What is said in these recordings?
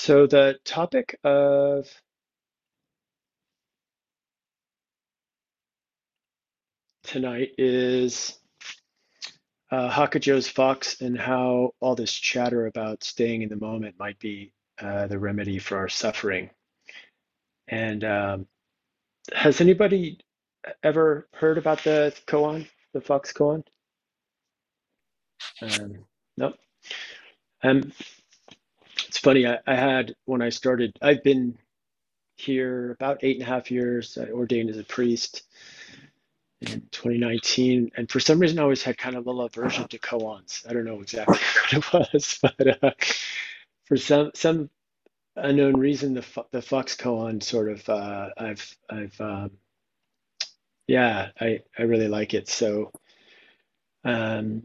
So the topic of tonight is uh, Hakujo's fox and how all this chatter about staying in the moment might be uh, the remedy for our suffering. And um, has anybody ever heard about the koan, the fox koan? Um, no. Um, funny. I, I had when I started. I've been here about eight and a half years. I ordained as a priest in 2019, and for some reason, I always had kind of a little aversion to koans. I don't know exactly what it was, but uh, for some some unknown reason, the the Fox koan sort of uh, I've I've um, yeah, I I really like it. So um,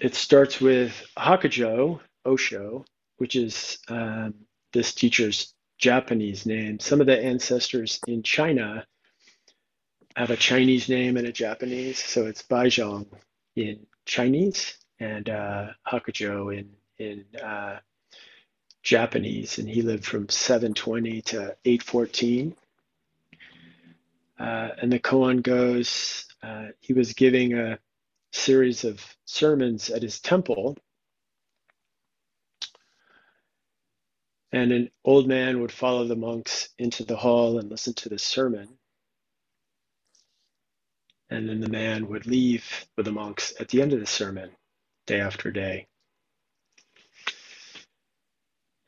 it starts with Hakujo Osho, which is um, this teacher's Japanese name. Some of the ancestors in China have a Chinese name and a Japanese, so it's Baizhang in Chinese and uh, Hakujo in in uh, Japanese, and he lived from 720 to 814. Uh, and the koan goes, uh, he was giving a series of sermons at his temple, and an old man would follow the monks into the hall and listen to the sermon. And then the man would leave with the monks at the end of the sermon, day after day.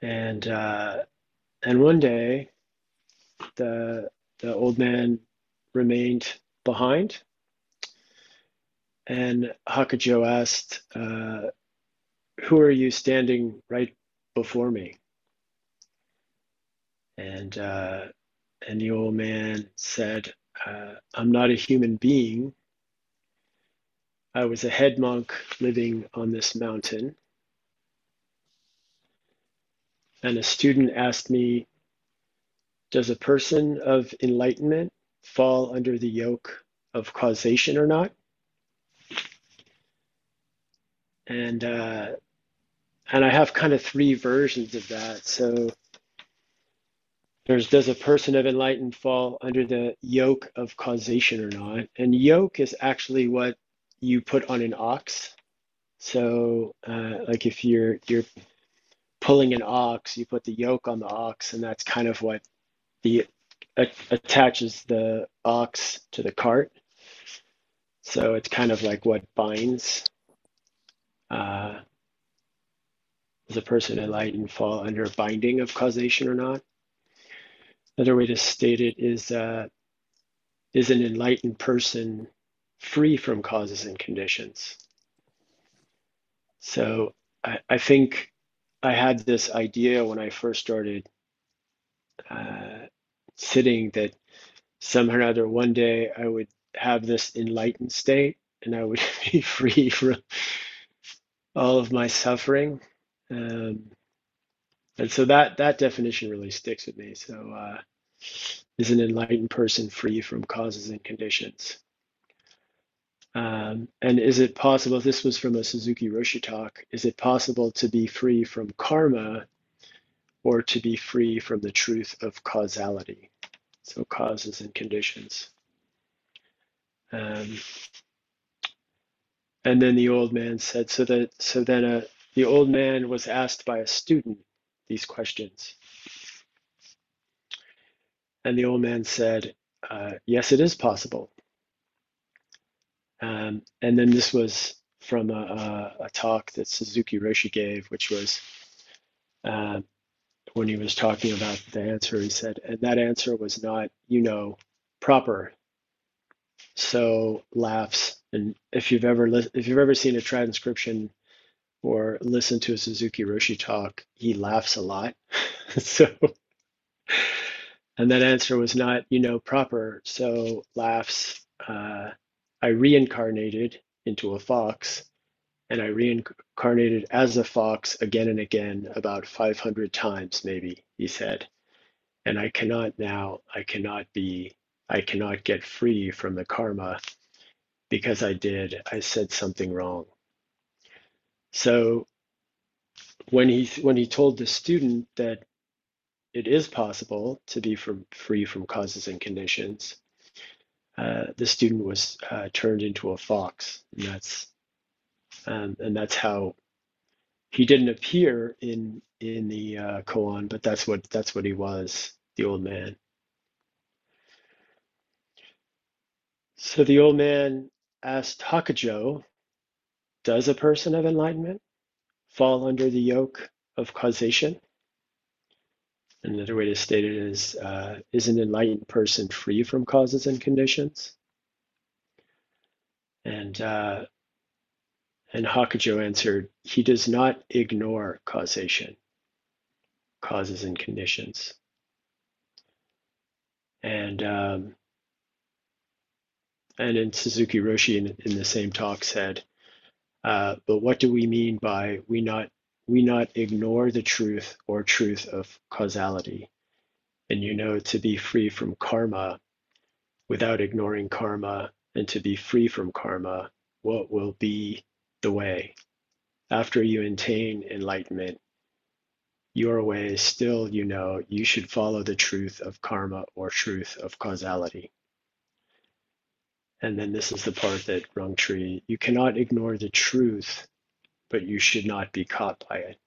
And uh, and one day, the the old man remained behind and Hakujo asked, uh, Who are you standing right before me? And, uh, and the old man said, uh, I'm not a human being. I was a head monk living on this mountain. And a student asked me, Does a person of enlightenment fall under the yoke of causation or not? And uh, and I have kind of three versions of that. So there's does a person of enlightened fall under the yoke of causation or not? And yoke is actually what you put on an ox. So uh, like if you're you're pulling an ox, you put the yoke on the ox, and that's kind of what the attaches the ox to the cart. So it's kind of like what binds uh, does a person enlightened fall under binding of causation or not? Another way to state it is uh, is an enlightened person free from causes and conditions? So I, I think I had this idea when I first started uh, sitting that somehow or other one day I would have this enlightened state and I would be free from all of my suffering. Um, and so that that definition really sticks with me. So uh, is an enlightened person free from causes and conditions? Um, and is it possible, this was from a Suzuki Roshi talk, is it possible to be free from karma or to be free from the truth of causality? So causes and conditions. Um, and then the old man said, so that so then uh, the old man was asked by a student these questions. And the old man said, uh, yes, it is possible. Um, and then this was from a, a, a, talk that Suzuki Roshi gave, which was uh, when he was talking about the answer, he said, and that answer was not, you know, proper. So laughs and if you've ever if you've ever seen a transcription or listened to a Suzuki Roshi talk, he laughs a lot. so, and that answer was not, you know, proper. So laughs. Uh, I reincarnated into a fox, and I reincarnated as a fox again and again, about 500 times, maybe. He said, and I cannot now. I cannot be. I cannot get free from the karma because I did, I said something wrong. So when he when he told the student that it is possible to be from free from causes and conditions, uh, the student was uh, turned into a fox, and that's um, and that's how he didn't appear in in the uh, koan, but that's what that's what he was, the old man. So the old man asked Hakujo, "Does a person of enlightenment fall under the yoke of causation?" Another way to state it is, uh, is an enlightened person free from causes and conditions? And uh, and Hakujo answered, he does not ignore causation, causes and conditions. And um, and in Suzuki Roshi in, in the same talk said, uh, but what do we mean by we not we not ignore the truth or truth of causality? And you know, to be free from karma without ignoring karma and to be free from karma, what will be the way? After you attain enlightenment, your way is still, you know, you should follow the truth of karma or truth of causality. And then this is the part that Rung Tree, you cannot ignore the truth, but you should not be caught by it.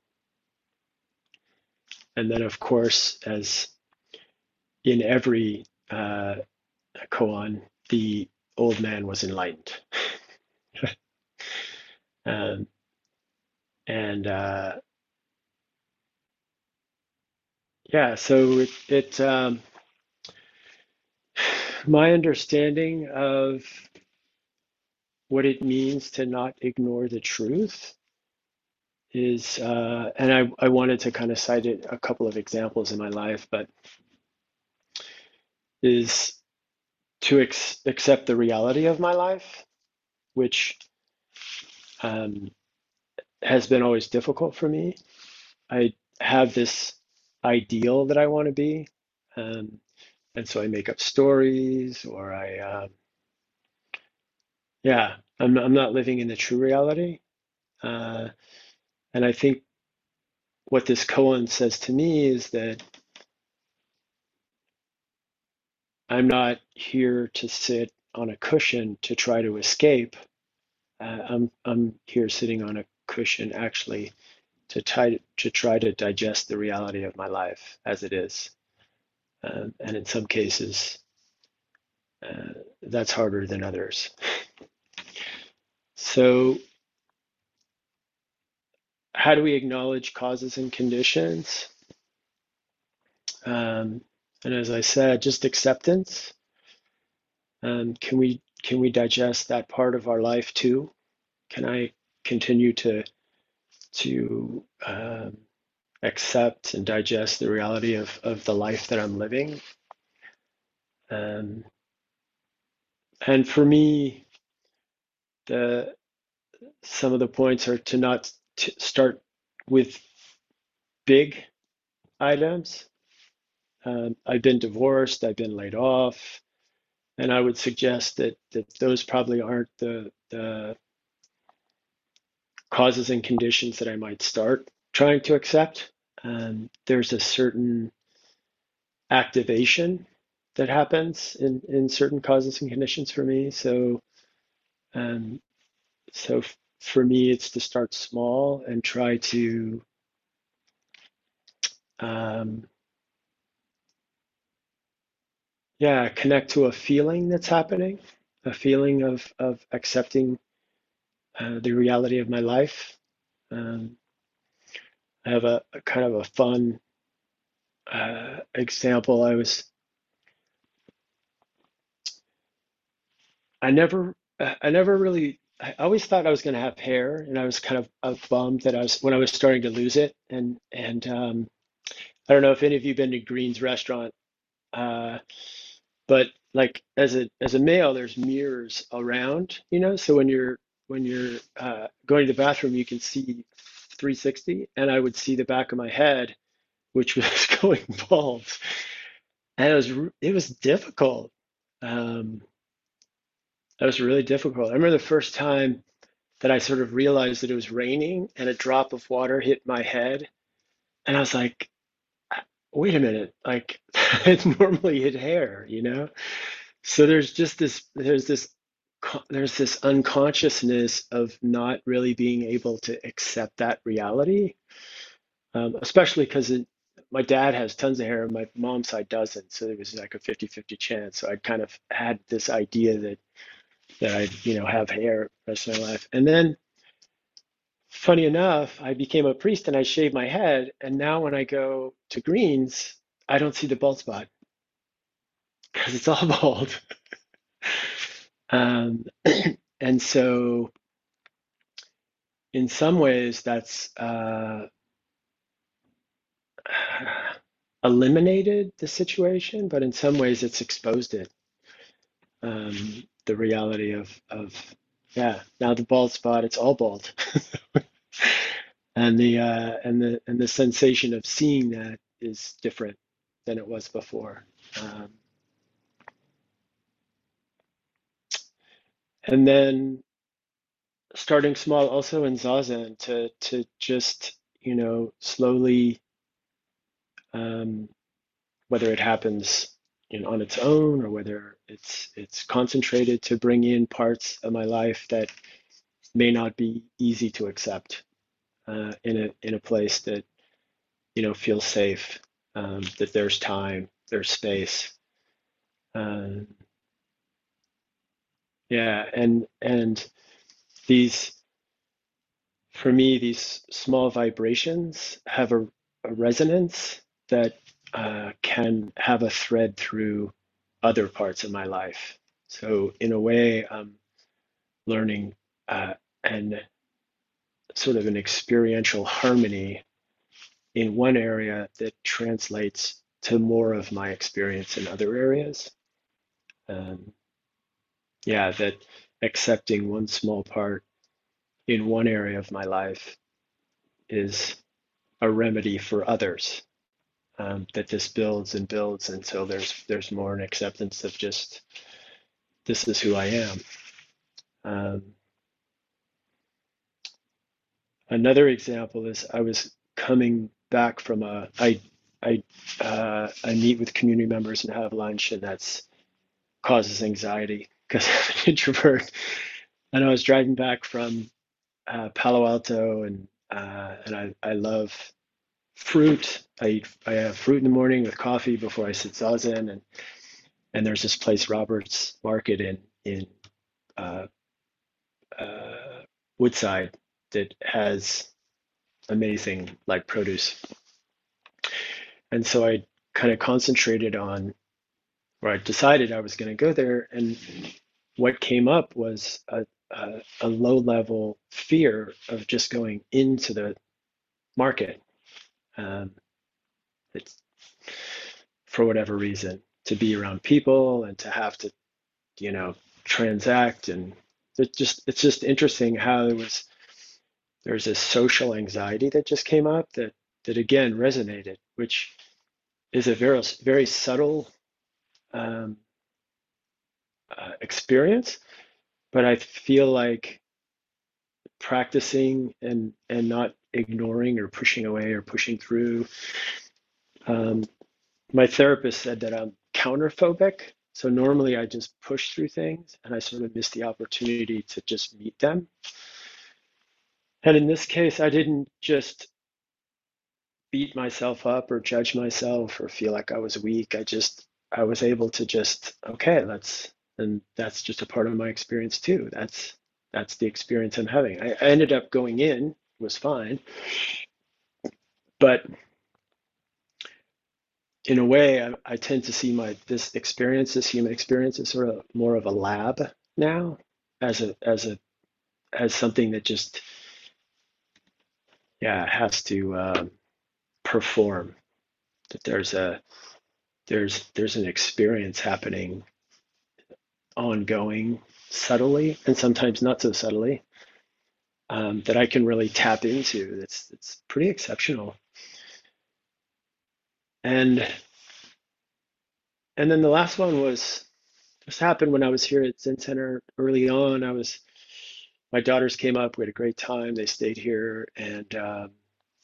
And then, of course, as in every uh, koan, the old man was enlightened. um, and uh, yeah, so it, it um, my understanding of what it means to not ignore the truth is, uh, and I, I wanted to kind of cite it, a couple of examples in my life, but is to ex- accept the reality of my life, which um, has been always difficult for me. I have this ideal that I want to be, um, and so I make up stories, or I, um, yeah, I'm I'm not living in the true reality. Uh, and I think what this koan says to me is that I'm not here to sit on a cushion to try to escape. Uh, I'm I'm here sitting on a cushion actually to try to try to digest the reality of my life as it is. Uh, and in some cases, uh, that's harder than others. So how do we acknowledge causes and conditions? Um, and as I said, just acceptance. Um, can we can we digest that part of our life too? Can I continue to to um, accept and digest the reality of of the life that I'm living? Um, and for me, the some of the points are to not to start with big items. Um, I've been divorced, I've been laid off, and I would suggest that that those probably aren't the the causes and conditions that I might start trying to accept. Um, there's a certain activation that happens in in certain causes and conditions for me. So um, so for me, it's to start small and try to um, yeah, connect to a feeling that's happening, a feeling of of accepting uh, the reality of my life. Um, I have a, a, kind of a fun uh, example. I was I never I never really I always thought I was going to have hair, and I was kind of, bummed that I was when I was starting to lose it. And and um, I don't know if any of you have been to Green's restaurant, uh, but like as a as a male, there's mirrors around, you know. So when you're when you're uh, going to the bathroom, you can see 360, and I would see the back of my head, which was going bald, and it was it was difficult. Um, that was really difficult. I remember the first time that I sort of realized that it was raining and a drop of water hit my head. And I was like, wait a minute, like it normally hit hair, you know? So there's just this, there's this, there's this unconsciousness of not really being able to accept that reality, um, especially because my dad has tons of hair and my mom's side doesn't. So it was like a 50-50 chance. So I kind of had this idea that that I'd, you know, have hair rest of my life. And then funny enough, I became a priest and I shaved my head. And now when I go to greens, I don't see the bald spot because it's all bald. Um, and so in some ways that's uh, eliminated the situation, but in some ways it's exposed it. Um, the reality of of yeah, now the bald spot, it's all bald. and the uh, and the and the sensation of seeing that is different than it was before. Um, and then starting small also in zazen to to just you know slowly um, whether it happens you know, on its own or whether it's it's concentrated to bring in parts of my life that may not be easy to accept uh, in a in a place that you know feels safe, um, that there's time, there's space. Um, yeah, and and these for me these small vibrations have a, a resonance that uh, can have a thread through other parts of my life. So in a way, I'm learning uh, and sort of an experiential harmony in one area that translates to more of my experience in other areas. Um, yeah, that accepting one small part in one area of my life is a remedy for others um, that this builds and builds until there's there's more an acceptance of just this is who I am. Um, another example is I was coming back from a I I uh, I meet with community members and have lunch, and that's causes anxiety because I'm an introvert. And I was driving back from uh, Palo Alto, and uh, and I I love fruit. I eat, I have fruit in the morning with coffee before I sit zazen, and and there's this place Roberts Market in in uh, uh, Woodside that has amazing like produce, and so I kind of concentrated on, or I decided I was going to go there, and what came up was a, a, a low level fear of just going into the market um, it's for whatever reason to be around people and to have to, you know, transact and it just it's just interesting how there was there's this social anxiety that just came up that that again resonated, which is a very very subtle um, uh, experience, but I feel like practicing and and not ignoring or pushing away or pushing through. Um, my therapist said that I'm counterphobic. So normally I just push through things and I sort of miss the opportunity to just meet them. And in this case, I didn't just beat myself up or judge myself or feel like I was weak. I just, I was able to just, okay, let's, and that's just a part of my experience too. That's, that's the experience I'm having. I, I ended up going in was fine. But in a way, I, I, tend to see my this experience, this human experience, as sort of more of a lab now, as a as a as something that just yeah has to um, perform. That there's a there's there's an experience happening ongoing subtly and sometimes not so subtly um, that I can really tap into. It's it's pretty exceptional. And and then the last one was this happened when I was here at Zen Center early on. I was my daughters came up. We had a great time. They stayed here, and um,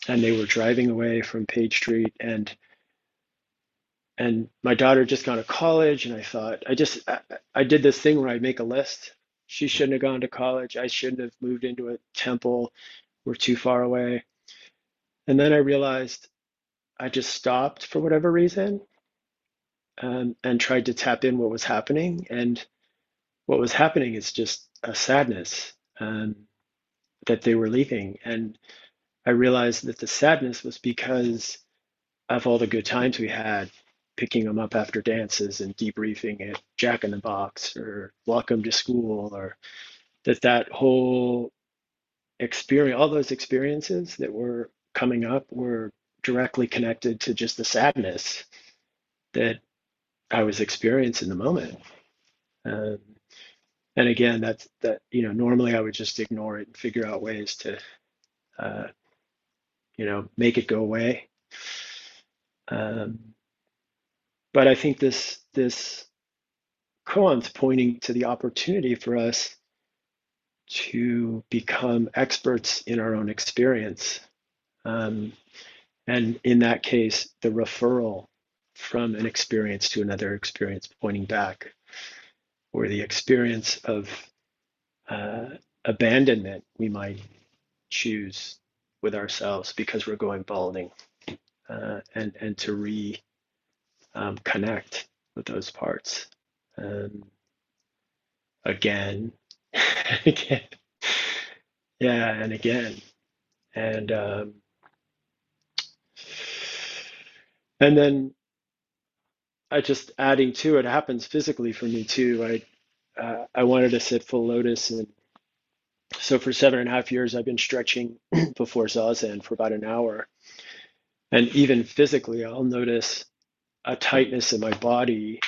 and they were driving away from Page Street, and and my daughter just gone to college, and I thought I just I, I did this thing where I make a list. She shouldn't have gone to college. I shouldn't have moved into a temple. We're too far away. And then I realized I just stopped for whatever reason um, and tried to tap in what was happening. And what was happening is just a sadness um, that they were leaving. And I realized that the sadness was because of all the good times we had picking them up after dances and debriefing at Jack in the Box or Welcome to School or that that whole experience, all those experiences that were coming up were directly connected to just the sadness that I was experiencing in the moment. Um, and again, that's that, you know, normally I would just ignore it and figure out ways to, uh, you know, make it go away. Um, but I think this this koan's pointing to the opportunity for us to become experts in our own experience. Um, and in that case, the referral from an experience to another experience pointing back, or the experience of uh, abandonment we might choose with ourselves because we're going balding, uh, and, and to re um, connect with those parts. Um, again, again, yeah, and again, and um, and then I just adding to it happens physically for me too. I uh, I wanted to sit full lotus, and so for seven and a half years I've been stretching before zazen for about an hour, and even physically I'll notice a tightness in my body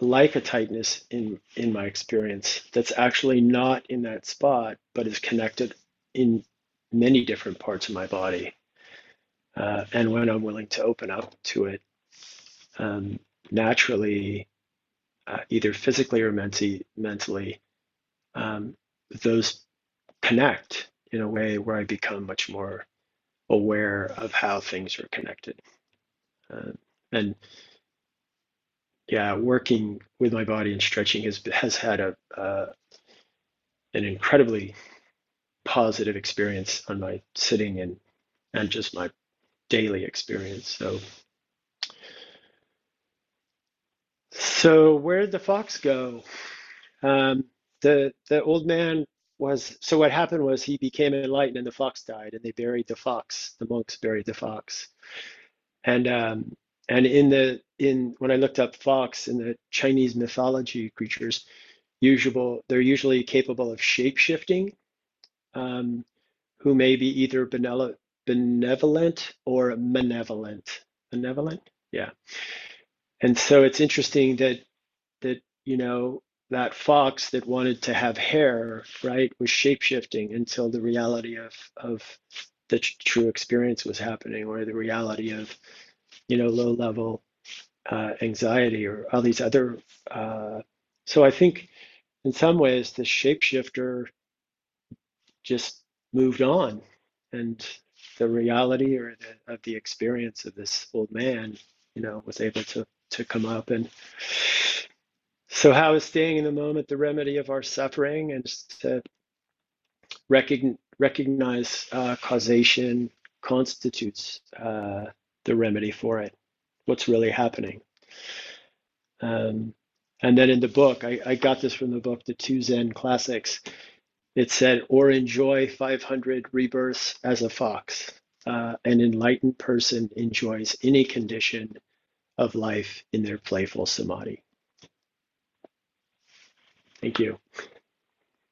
like a tightness in in my experience that's actually not in that spot but is connected in many different parts of my body uh, and when i'm willing to open up to it um, naturally uh, either physically or mentally mentally um, those connect in a way where i become much more aware of how things are connected. Uh, and yeah, working with my body and stretching has has had a uh, an incredibly positive experience on my sitting and and just my daily experience. So so where did the fox go? Um, the the old man was so what happened was he became enlightened and the fox died and they buried the fox. The monks buried the fox, and um, and in the in when I looked up fox in the Chinese mythology creatures, usual they're usually capable of shape shifting, um, who may be either benevolent or malevolent. Benevolent, yeah. And so it's interesting that that you know that fox that wanted to have hair, right, was shape shifting until the reality of of the true experience was happening, or the reality of you know, low level uh, anxiety or all these other. Uh, so I think in some ways the shapeshifter just moved on and the reality or the, of the experience of this old man, you know, was able to, to come up. And so how is staying in the moment the remedy of our suffering and to recognize, recognize uh, causation constitutes uh, the remedy for it, what's really happening. Um, and then in the book, I, I got this from the book, The Two Zen Classics. It said, or enjoy 500 rebirths as a fox. Uh, an enlightened person enjoys any condition of life in their playful samadhi. Thank you.